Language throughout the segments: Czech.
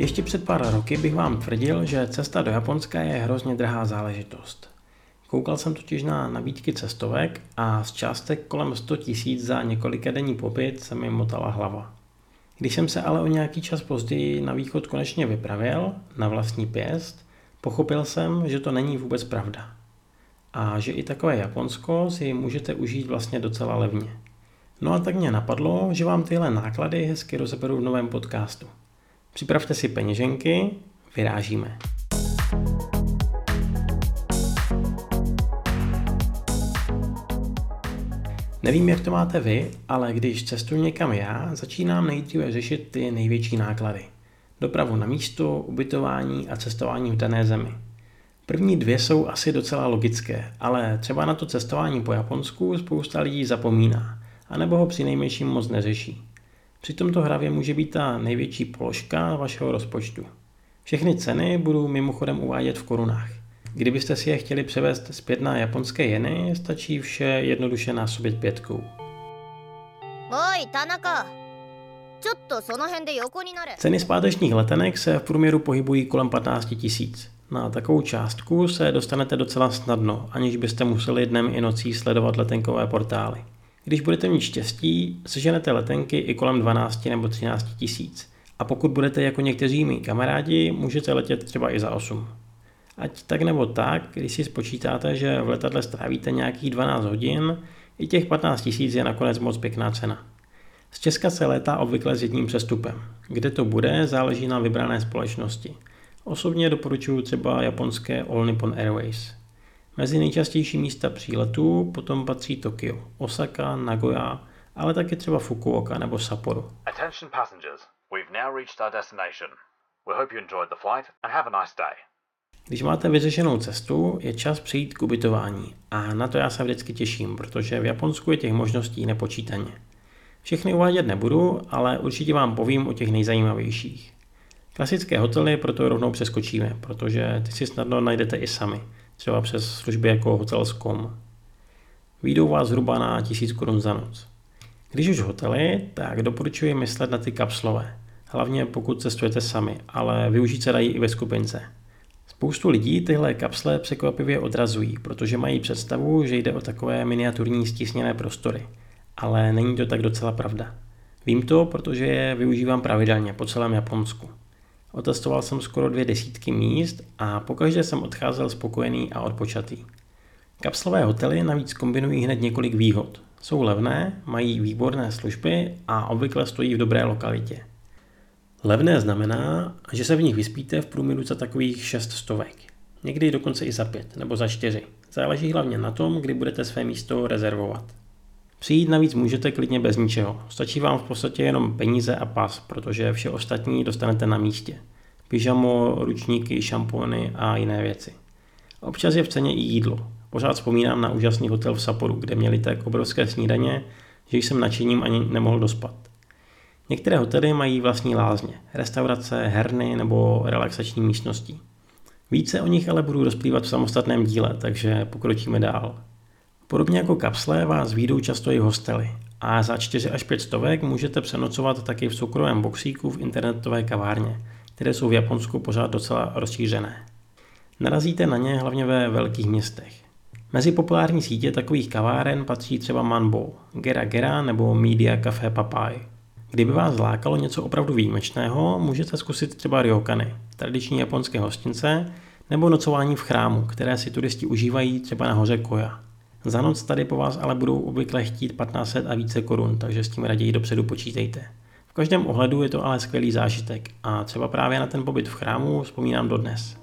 Ještě před pár roky bych vám tvrdil, že cesta do Japonska je hrozně drahá záležitost. Koukal jsem totiž na nabídky cestovek a z částek kolem 100 tisíc za několika denní pobyt se mi motala hlava. Když jsem se ale o nějaký čas později na východ konečně vypravil, na vlastní pěst, pochopil jsem, že to není vůbec pravda. A že i takové Japonsko si můžete užít vlastně docela levně. No a tak mě napadlo, že vám tyhle náklady hezky rozeberu v novém podcastu. Připravte si peněženky, vyrážíme. Nevím, jak to máte vy, ale když cestuji někam já, začínám nejdříve řešit ty největší náklady. Dopravu na místo, ubytování a cestování v dané zemi. První dvě jsou asi docela logické, ale třeba na to cestování po Japonsku spousta lidí zapomíná, anebo ho při nejmenším moc neřeší. Při tomto hravě může být ta největší položka vašeho rozpočtu. Všechny ceny budu mimochodem uvádět v korunách. Kdybyste si je chtěli převést zpět na japonské jeny, stačí vše jednoduše násobit pětkou. Oj, Tanaka! Ceny zpátečních letenek se v průměru pohybují kolem 15 tisíc. Na takovou částku se dostanete docela snadno, aniž byste museli dnem i nocí sledovat letenkové portály. Když budete mít štěstí, seženete letenky i kolem 12 nebo 13 tisíc. A pokud budete jako někteří mý kamarádi, můžete letět třeba i za 8. Ať tak nebo tak, když si spočítáte, že v letadle strávíte nějakých 12 hodin, i těch 15 tisíc je nakonec moc pěkná cena. Z Česka se létá obvykle s jedním přestupem. Kde to bude, záleží na vybrané společnosti. Osobně doporučuji třeba japonské All Nippon Airways. Mezi nejčastější místa příletů potom patří Tokio, Osaka, Nagoya, ale také třeba Fukuoka nebo Sapporo. Attention passengers, we've now reached our destination. We hope you enjoyed the flight and have a nice day. Když máte vyřešenou cestu, je čas přijít k ubytování a na to já se vždycky těším, protože v Japonsku je těch možností nepočítaně. Všechny uvádět nebudu, ale určitě vám povím o těch nejzajímavějších. Klasické hotely proto rovnou přeskočíme, protože ty si snadno najdete i sami – třeba přes služby jako Hotels.com. Výjdou vás zhruba na 1000 korun za noc. Když už hotely, tak doporučuji myslet na ty kapslové, hlavně pokud cestujete sami, ale využít se dají i ve skupince. Spoustu lidí tyhle kapsle překvapivě odrazují, protože mají představu, že jde o takové miniaturní stisněné prostory. Ale není to tak docela pravda. Vím to, protože je využívám pravidelně po celém Japonsku. Otestoval jsem skoro dvě desítky míst a pokaždé jsem odcházel spokojený a odpočatý. Kapslové hotely navíc kombinují hned několik výhod. Jsou levné, mají výborné služby a obvykle stojí v dobré lokalitě. Levné znamená, že se v nich vyspíte v průměru za takových 6 stovek. Někdy dokonce i za 5 nebo za 4. Záleží hlavně na tom, kdy budete své místo rezervovat. Přijít navíc můžete klidně bez ničeho. Stačí vám v podstatě jenom peníze a pas, protože vše ostatní dostanete na místě. Pyžamo, ručníky, šampony a jiné věci. Občas je v ceně i jídlo. Pořád vzpomínám na úžasný hotel v Saporu, kde měli tak obrovské snídaně, že jsem nadšením ani nemohl dospat. Některé hotely mají vlastní lázně, restaurace, herny nebo relaxační místnosti. Více o nich ale budu rozplývat v samostatném díle, takže pokročíme dál. Podobně jako kapsle vás výjdou často i hostely a za 4 až 5 stovek můžete přenocovat taky v soukromém boxíku v internetové kavárně, které jsou v Japonsku pořád docela rozšířené. Narazíte na ně hlavně ve velkých městech. Mezi populární sítě takových kaváren patří třeba Manbo, Gera Gera nebo Media Café Papai. Kdyby vás zlákalo něco opravdu výjimečného, můžete zkusit třeba ryokany, tradiční japonské hostince, nebo nocování v chrámu, které si turisti užívají třeba na hoře Koja. Za noc tady po vás ale budou obvykle chtít 1500 a více korun, takže s tím raději dopředu počítejte. V každém ohledu je to ale skvělý zážitek a třeba právě na ten pobyt v chrámu vzpomínám dodnes.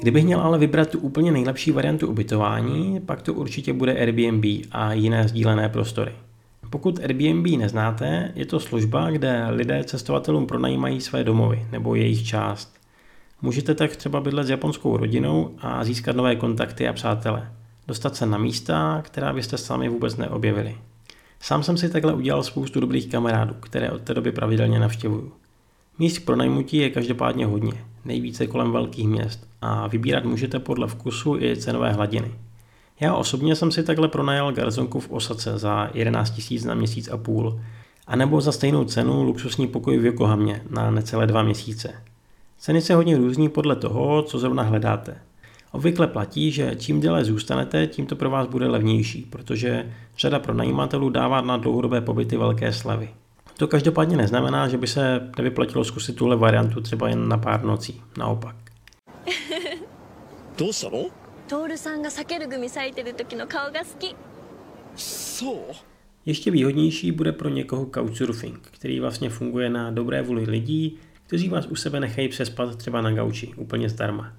Kdybych měl ale vybrat tu úplně nejlepší variantu ubytování, pak to určitě bude Airbnb a jiné sdílené prostory. Pokud Airbnb neznáte, je to služba, kde lidé cestovatelům pronajímají své domovy nebo jejich část. Můžete tak třeba bydlet s japonskou rodinou a získat nové kontakty a přátele. Dostat se na místa, která byste sami vůbec neobjevili. Sám jsem si takhle udělal spoustu dobrých kamarádů, které od té doby pravidelně navštěvuju. Míst pro najmutí je každopádně hodně, nejvíce kolem velkých měst a vybírat můžete podle vkusu i cenové hladiny. Já osobně jsem si takhle pronajal garzonku v Osace za 11 000 na měsíc a půl, a nebo za stejnou cenu luxusní pokoj v Yokohamě na necelé dva měsíce. Ceny se hodně různí podle toho, co zrovna hledáte. Obvykle platí, že čím déle zůstanete, tím to pro vás bude levnější, protože řada pronajímatelů dává na dlouhodobé pobyty velké slevy. To každopádně neznamená, že by se nevyplatilo zkusit tuhle variantu třeba jen na pár nocí. Naopak. どうしたの徹さんが避ける組咲いてる時の顔が好きそう Ještě výhodnější bude pro někoho couchsurfing, který vlastně funguje na dobré vůli lidí, kteří vás u sebe nechají přespat třeba na gauči, úplně zdarma.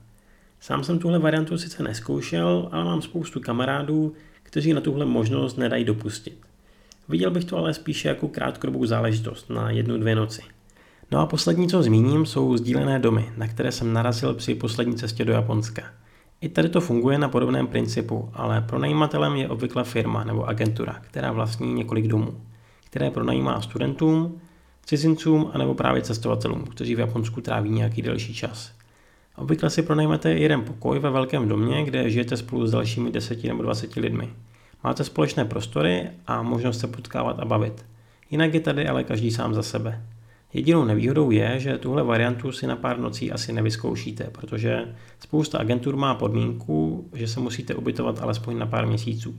Sám jsem tuhle variantu sice neskoušel, ale mám spoustu kamarádů, kteří na tuhle možnost nedají dopustit. Viděl bych to ale spíše jako krátkodobou záležitost na jednu, dvě noci. No a poslední, co zmíním, jsou sdílené domy, na které jsem narazil při poslední cestě do Japonska. I tady to funguje na podobném principu, ale pronajímatelem je obvykle firma nebo agentura, která vlastní několik domů, které pronajímá studentům, cizincům a nebo právě cestovatelům, kteří v Japonsku tráví nějaký delší čas. Obvykle si pronajmete jeden pokoj ve velkém domě, kde žijete spolu s dalšími 10 nebo 20 lidmi. Máte společné prostory a možnost se potkávat a bavit. Jinak je tady ale každý sám za sebe. Jedinou nevýhodou je, že tuhle variantu si na pár nocí asi nevyzkoušíte, protože spousta agentur má podmínku, že se musíte ubytovat alespoň na pár měsíců.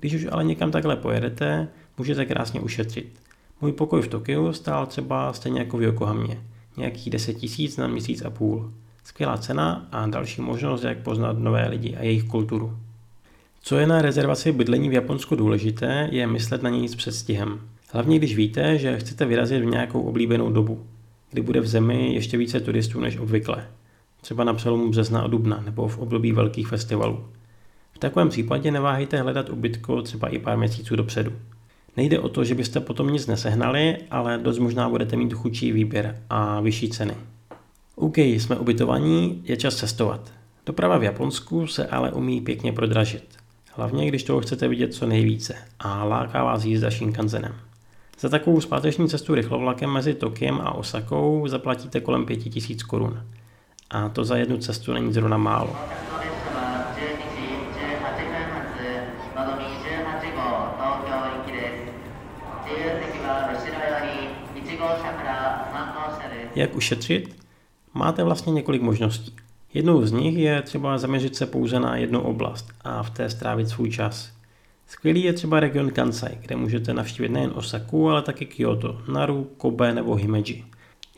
Když už ale někam takhle pojedete, můžete krásně ušetřit. Můj pokoj v Tokiu stál třeba stejně jako v Yokohamě, nějakých 10 tisíc na měsíc a půl. Skvělá cena a další možnost, jak poznat nové lidi a jejich kulturu. Co je na rezervaci bydlení v Japonsku důležité, je myslet na něj s předstihem. Hlavně když víte, že chcete vyrazit v nějakou oblíbenou dobu, kdy bude v zemi ještě více turistů než obvykle. Třeba na přelomu března a dubna nebo v období velkých festivalů. V takovém případě neváhejte hledat ubytko třeba i pár měsíců dopředu. Nejde o to, že byste potom nic nesehnali, ale dost možná budete mít chudší výběr a vyšší ceny. OK, jsme ubytovaní, je čas cestovat. Doprava v Japonsku se ale umí pěkně prodražit. Hlavně, když toho chcete vidět co nejvíce a láká vás jízda Shinkansenem. Za takovou zpáteční cestu rychlovlakem mezi Tokiem a Osakou zaplatíte kolem 5000 korun. A to za jednu cestu není zrovna málo. Jak ušetřit? Máte vlastně několik možností. Jednou z nich je třeba zaměřit se pouze na jednu oblast a v té strávit svůj čas. Skvělý je třeba region Kansai, kde můžete navštívit nejen Osaku, ale taky Kyoto, Naru, Kobe nebo Himeji.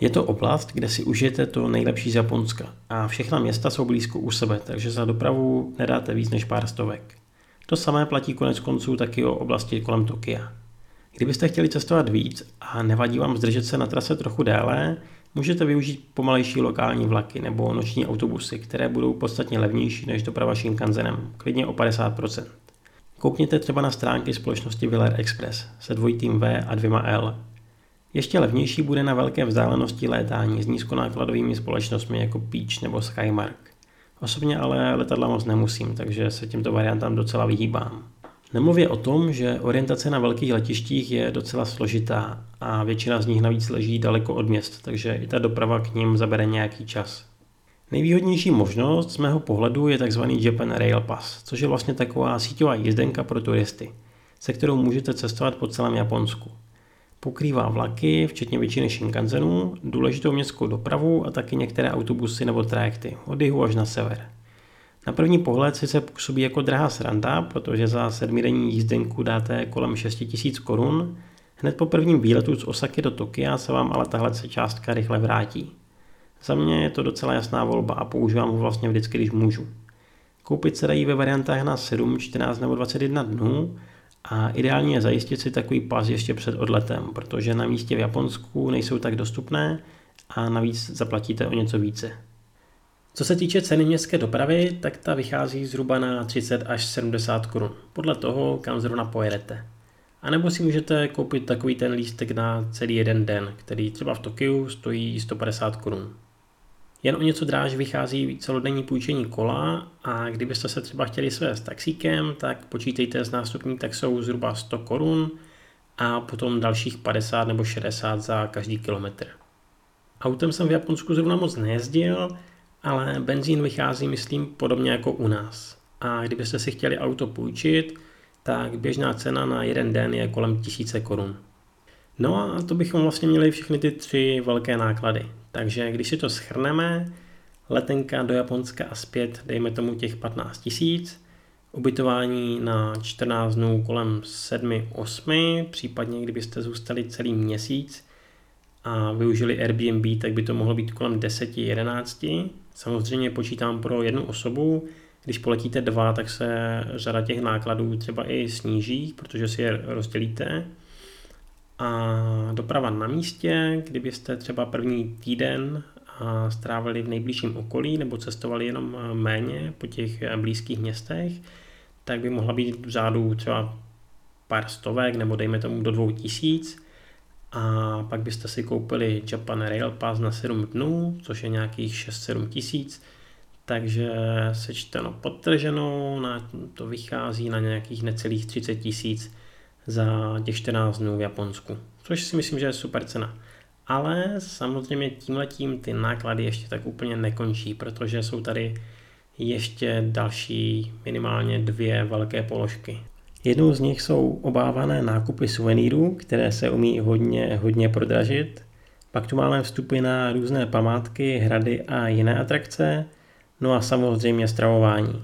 Je to oblast, kde si užijete to nejlepší z Japonska a všechna města jsou blízko u sebe, takže za dopravu nedáte víc než pár stovek. To samé platí konec konců taky o oblasti kolem Tokia. Kdybyste chtěli cestovat víc a nevadí vám zdržet se na trase trochu déle, můžete využít pomalejší lokální vlaky nebo noční autobusy, které budou podstatně levnější než doprava Shinkansenem, klidně o 50%. Koukněte třeba na stránky společnosti Willer Express se dvojitým V a dvěma L. Ještě levnější bude na velké vzdálenosti létání s nízkonákladovými společnostmi jako Peach nebo Skymark. Osobně ale letadla moc nemusím, takže se těmto variantám docela vyhýbám. Nemluvě o tom, že orientace na velkých letištích je docela složitá a většina z nich navíc leží daleko od měst, takže i ta doprava k ním zabere nějaký čas. Nejvýhodnější možnost z mého pohledu je tzv. Japan Rail Pass, což je vlastně taková síťová jízdenka pro turisty, se kterou můžete cestovat po celém Japonsku. Pokrývá vlaky, včetně většiny Shinkansenů, důležitou městskou dopravu a taky některé autobusy nebo trajekty od jihu až na sever. Na první pohled si se působí jako drahá sranda, protože za sedmidenní jízdenku dáte kolem 6000 korun. Hned po prvním výletu z Osaky do Tokia se vám ale tahle částka rychle vrátí. Za mě je to docela jasná volba a používám ho vlastně vždycky, když můžu. Koupit se dají ve variantách na 7, 14 nebo 21 dnů a ideálně je zajistit si takový pas ještě před odletem, protože na místě v Japonsku nejsou tak dostupné a navíc zaplatíte o něco více. Co se týče ceny městské dopravy, tak ta vychází zhruba na 30 až 70 korun, podle toho, kam zrovna pojedete. A nebo si můžete koupit takový ten lístek na celý jeden den, který třeba v Tokiu stojí 150 korun. Jen o něco dráž vychází celodenní půjčení kola a kdybyste se třeba chtěli svést taxíkem, tak počítejte s nástupní taxou zhruba 100 korun a potom dalších 50 nebo 60 za každý kilometr. Autem jsem v Japonsku zrovna moc nejezdil, ale benzín vychází, myslím, podobně jako u nás. a kdybyste si chtěli auto půjčit, tak běžná cena na jeden den je kolem 1000 korun. No a to bychom vlastně měli všechny ty tři velké náklady. Takže když si to schrneme, letenka do Japonska a zpět, dejme tomu těch 15 tisíc, ubytování na 14 dnů kolem 7-8, případně kdybyste zůstali celý měsíc a využili Airbnb, tak by to mohlo být kolem 10-11. Samozřejmě počítám pro jednu osobu, když poletíte dva, tak se řada těch nákladů třeba i sníží, protože si je rozdělíte. A doprava na místě, kdybyste třeba první týden strávili v nejbližším okolí nebo cestovali jenom méně po těch blízkých městech, tak by mohla být v řádu třeba pár stovek nebo dejme tomu do dvou tisíc a pak byste si koupili Japan Rail Pass na 7 dnů, což je nějakých 6-7 tisíc, takže sečteno podtrženo, na, to vychází na nějakých necelých 30 tisíc za těch 14 dnů v Japonsku, což si myslím, že je super cena. Ale samozřejmě tímhletím ty náklady ještě tak úplně nekončí, protože jsou tady ještě další minimálně dvě velké položky. Jednou z nich jsou obávané nákupy suvenýrů, které se umí hodně, hodně prodražit. Pak tu máme vstupy na různé památky, hrady a jiné atrakce, no a samozřejmě stravování.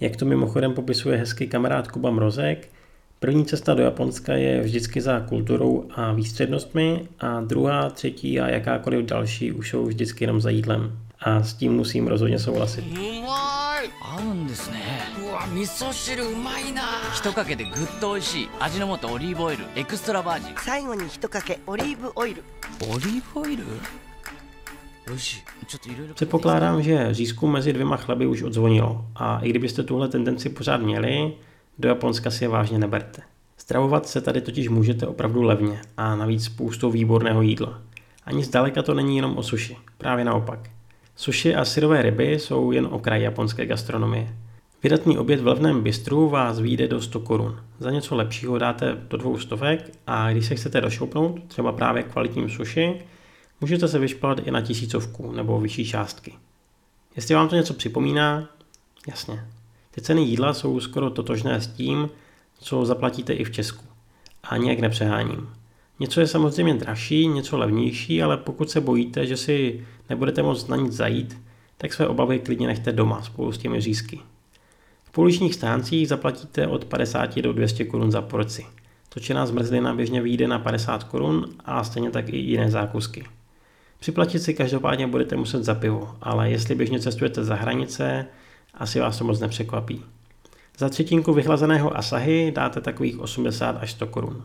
Jak to mimochodem popisuje hezký kamarád Kuba Mrozek, první cesta do Japonska je vždycky za kulturou a výstřednostmi a druhá, třetí a jakákoliv další už jsou vždycky jenom za jídlem. A s tím musím rozhodně souhlasit. 合うんですねうわ味噌汁うまいな一かけでぐっと美味しい味の素オリーブオイルエクストラバージン最後に一かけオリーブオイルオリーブオイル Předpokládám, že řízku mezi dvěma chleby už odzvonilo a i kdybyste tuhle tendenci pořád měli, do Japonska si je vážně neberte. Stravovat se tady totiž můžete opravdu levně a navíc spoustou výborného jídla. Ani zdaleka to není jenom o suši, právě naopak. Sushi a syrové ryby jsou jen okraj japonské gastronomie. Vydatný oběd v levném bistru vás vyjde do 100 korun. Za něco lepšího dáte do dvou stovek a když se chcete došoupnout, třeba právě kvalitním sushi, můžete se vyšplat i na tisícovku nebo vyšší částky. Jestli vám to něco připomíná, jasně. Ty ceny jídla jsou skoro totožné s tím, co zaplatíte i v Česku. A nějak nepřeháním. Něco je samozřejmě dražší, něco levnější, ale pokud se bojíte, že si nebudete moct na nic zajít, tak své obavy klidně nechte doma spolu s těmi řízky. V pouličních stáncích zaplatíte od 50 do 200 korun za porci. Točená zmrzlina běžně vyjde na 50 korun a stejně tak i jiné zákusky. Připlatit si každopádně budete muset za pivo, ale jestli běžně cestujete za hranice, asi vás to moc nepřekvapí. Za třetinku vychlazeného Asahy dáte takových 80 až 100 korun.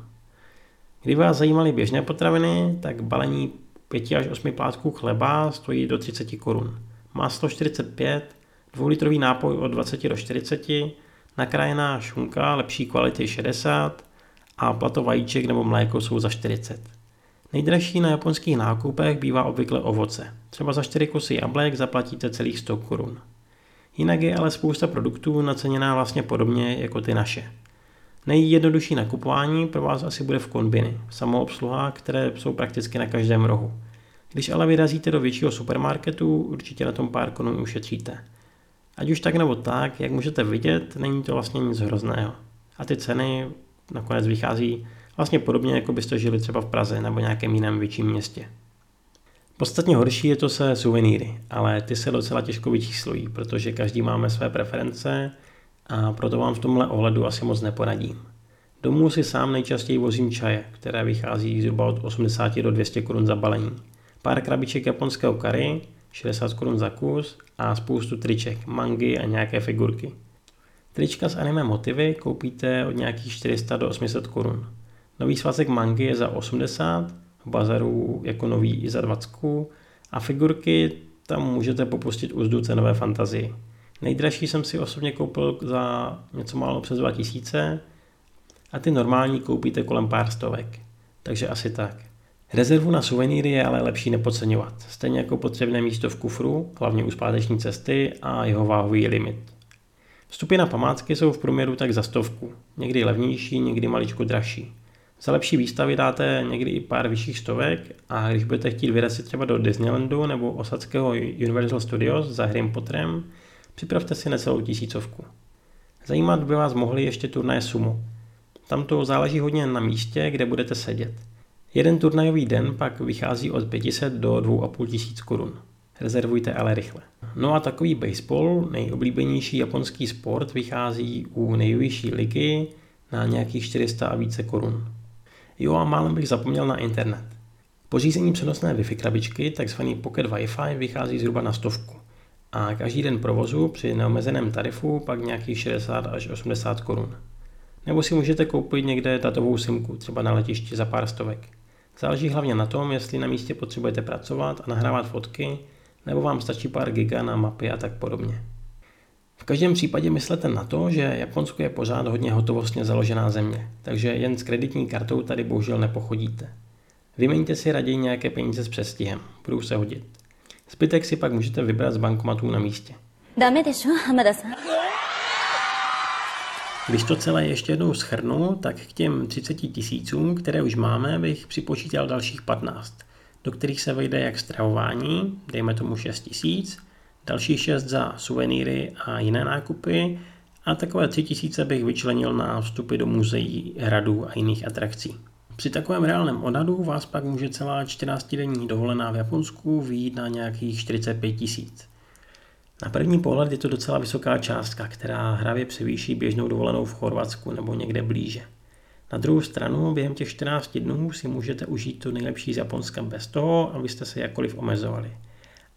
Kdyby vás zajímaly běžné potraviny, tak balení 5 až 8 plátků chleba stojí do 30 korun. Máslo 45, dvoulitrový nápoj od 20 do 40, nakrájená šunka lepší kvality 60 a plato vajíček nebo mléko jsou za 40. Nejdražší na japonských nákupech bývá obvykle ovoce. Třeba za 4 kusy jablek zaplatíte celých 100 korun. Jinak je ale spousta produktů naceněná vlastně podobně jako ty naše. Nejjednodušší nakupování pro vás asi bude v kombiny, samoobsluha, které jsou prakticky na každém rohu. Když ale vyrazíte do většího supermarketu, určitě na tom pár korun ušetříte. Ať už tak nebo tak, jak můžete vidět, není to vlastně nic hrozného. A ty ceny nakonec vychází vlastně podobně, jako byste žili třeba v Praze nebo nějakém jiném větším městě. Podstatně horší je to se suvenýry, ale ty se docela těžko vyčíslují, protože každý máme své preference a proto vám v tomhle ohledu asi moc neporadím. Domů si sám nejčastěji vozím čaje, které vychází zhruba od 80 do 200 korun za balení. Pár krabiček japonského kary, 60 korun za kus a spoustu triček, mangy a nějaké figurky. Trička s anime motivy koupíte od nějakých 400 do 800 korun. Nový svazek mangy je za 80, v bazaru jako nový i za 20 a figurky tam můžete popustit úzdu cenové fantazii. Nejdražší jsem si osobně koupil za něco málo přes 2000 a ty normální koupíte kolem pár stovek. Takže asi tak. Rezervu na suvenýry je ale lepší nepodceňovat. Stejně jako potřebné místo v kufru, hlavně u zpáteční cesty a jeho váhový limit. Vstupy na památky jsou v průměru tak za stovku, někdy levnější, někdy maličko dražší. Za lepší výstavy dáte někdy i pár vyšších stovek a když budete chtít vyrazit třeba do Disneylandu nebo osadského Universal Studios za Harry Potterem, Připravte si necelou tisícovku. Zajímat by vás mohly ještě turnaje sumo. Tam to záleží hodně na místě, kde budete sedět. Jeden turnajový den pak vychází od 500 do 2,5 tisíc korun. Rezervujte ale rychle. No a takový baseball, nejoblíbenější japonský sport, vychází u nejvyšší ligy na nějakých 400 a více korun. Jo a málem bych zapomněl na internet. Pořízení přenosné Wi-Fi krabičky, takzvaný Pocket Wi-Fi, vychází zhruba na stovku. A každý den provozu při neomezeném tarifu pak nějakých 60 až 80 korun. Nebo si můžete koupit někde datovou simku, třeba na letišti za pár stovek. Záleží hlavně na tom, jestli na místě potřebujete pracovat a nahrávat fotky, nebo vám stačí pár giga na mapy a tak podobně. V každém případě myslete na to, že Japonsko je pořád hodně hotovostně založená země, takže jen s kreditní kartou tady bohužel nepochodíte. Vyměňte si raději nějaké peníze s přestihem, budou se hodit. Zbytek si pak můžete vybrat z bankomatů na místě. Dáme Hamada-san. Když to celé ještě jednou schrnu, tak k těm 30 tisícům, které už máme, bych připočítal dalších 15, do kterých se vejde jak stravování, dejme tomu 6 tisíc, další 6 za suvenýry a jiné nákupy a takové 3 tisíce bych vyčlenil na vstupy do muzeí, hradů a jiných atrakcí. Při takovém reálném odhadu vás pak může celá 14-denní dovolená v Japonsku výjít na nějakých 45 tisíc. Na první pohled je to docela vysoká částka, která hravě převýší běžnou dovolenou v Chorvatsku nebo někde blíže. Na druhou stranu, během těch 14 dnů si můžete užít to nejlepší z Japonska bez toho, abyste se jakkoliv omezovali.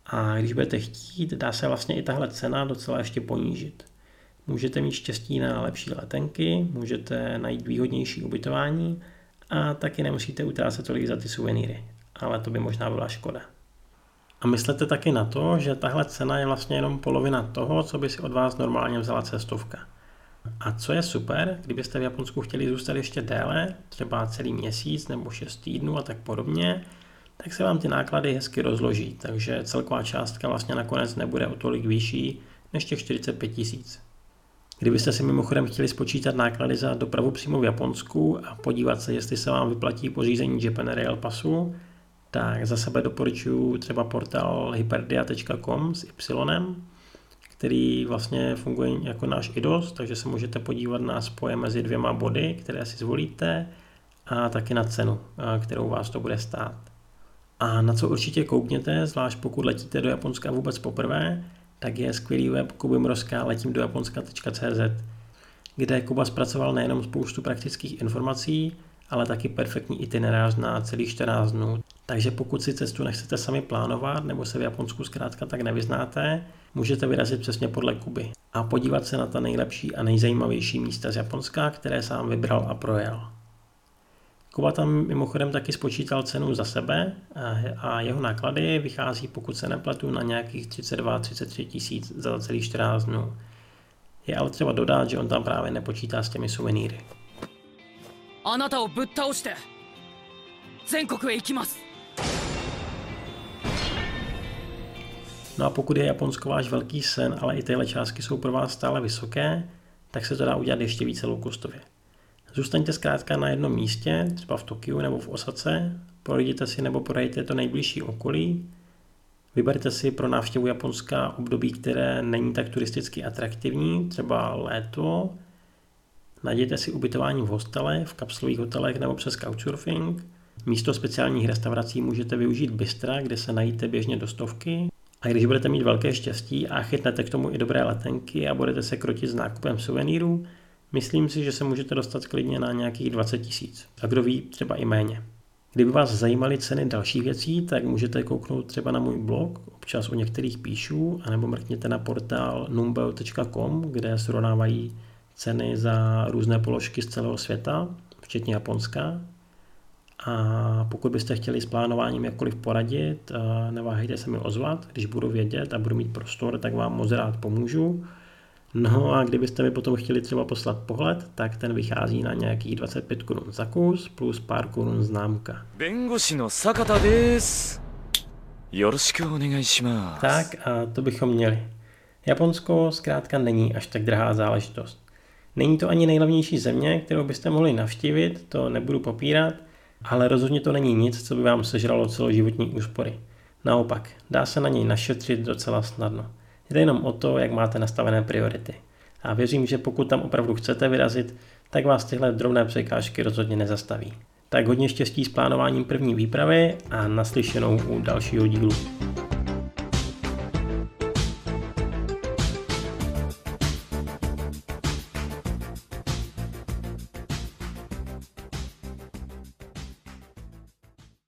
A když budete chtít, dá se vlastně i tahle cena docela ještě ponížit. Můžete mít štěstí na lepší letenky, můžete najít výhodnější ubytování a taky nemusíte utrácet tolik za ty suvenýry. Ale to by možná byla škoda. A myslete taky na to, že tahle cena je vlastně jenom polovina toho, co by si od vás normálně vzala cestovka. A co je super, kdybyste v Japonsku chtěli zůstat ještě déle, třeba celý měsíc nebo 6 týdnů a tak podobně, tak se vám ty náklady hezky rozloží, takže celková částka vlastně nakonec nebude o tolik vyšší než těch 45 tisíc. Kdybyste si mimochodem chtěli spočítat náklady za dopravu přímo v Japonsku a podívat se, jestli se vám vyplatí pořízení Japan Rail Passu, tak za sebe doporučuji třeba portál hyperdia.com s Y, který vlastně funguje jako náš IDOS, takže se můžete podívat na spoje mezi dvěma body, které si zvolíte a taky na cenu, kterou vás to bude stát. A na co určitě koukněte, zvlášť pokud letíte do Japonska vůbec poprvé, tak je skvělý web Kuby Mrozka letím do japonska.cz, kde Kuba zpracoval nejenom spoustu praktických informací, ale taky perfektní itinerář na celých 14 dnů. Takže pokud si cestu nechcete sami plánovat nebo se v Japonsku zkrátka tak nevyznáte, můžete vyrazit přesně podle Kuby a podívat se na ta nejlepší a nejzajímavější místa z Japonska, které sám vybral a projel. Kuba tam mimochodem taky spočítal cenu za sebe a jeho náklady vychází, pokud se nepletu, na nějakých 32-33 tisíc za celých 14 dnů. Je ale třeba dodat, že on tam právě nepočítá s těmi suvenýry. あなたをぶっ倒して全国へ行きます No a pokud je Japonsko váš velký sen, ale i tyhle částky jsou pro vás stále vysoké, tak se to dá udělat ještě více loukostově. Zůstaňte zkrátka na jednom místě, třeba v Tokiu nebo v Osace, projděte si nebo projděte to nejbližší okolí, vyberte si pro návštěvu Japonska období, které není tak turisticky atraktivní, třeba léto, najděte si ubytování v hostele, v kapsulových hotelech nebo přes couchsurfing, Místo speciálních restaurací můžete využít bystra, kde se najíte běžně do stovky. A když budete mít velké štěstí a chytnete k tomu i dobré letenky a budete se krotit s nákupem suvenýrů, myslím si, že se můžete dostat klidně na nějakých 20 tisíc. A kdo ví, třeba i méně. Kdyby vás zajímaly ceny dalších věcí, tak můžete kouknout třeba na můj blog, občas o některých píšu, anebo mrkněte na portál numbeo.com, kde srovnávají ceny za různé položky z celého světa, včetně Japonska. A pokud byste chtěli s plánováním jakkoliv poradit, neváhejte se mi ozvat, když budu vědět a budu mít prostor, tak vám moc rád pomůžu. No a kdybyste mi potom chtěli třeba poslat pohled, tak ten vychází na nějakých 25 korun za kus plus pár korun známka. Tak a to bychom měli. Japonsko zkrátka není až tak drahá záležitost. Není to ani nejlevnější země, kterou byste mohli navštívit, to nebudu popírat, ale rozhodně to není nic, co by vám sežralo celoživotní úspory. Naopak, dá se na něj našetřit docela snadno. Jde jenom o to, jak máte nastavené priority. A věřím, že pokud tam opravdu chcete vyrazit, tak vás tyhle drobné překážky rozhodně nezastaví. Tak hodně štěstí s plánováním první výpravy a naslyšenou u dalšího dílu.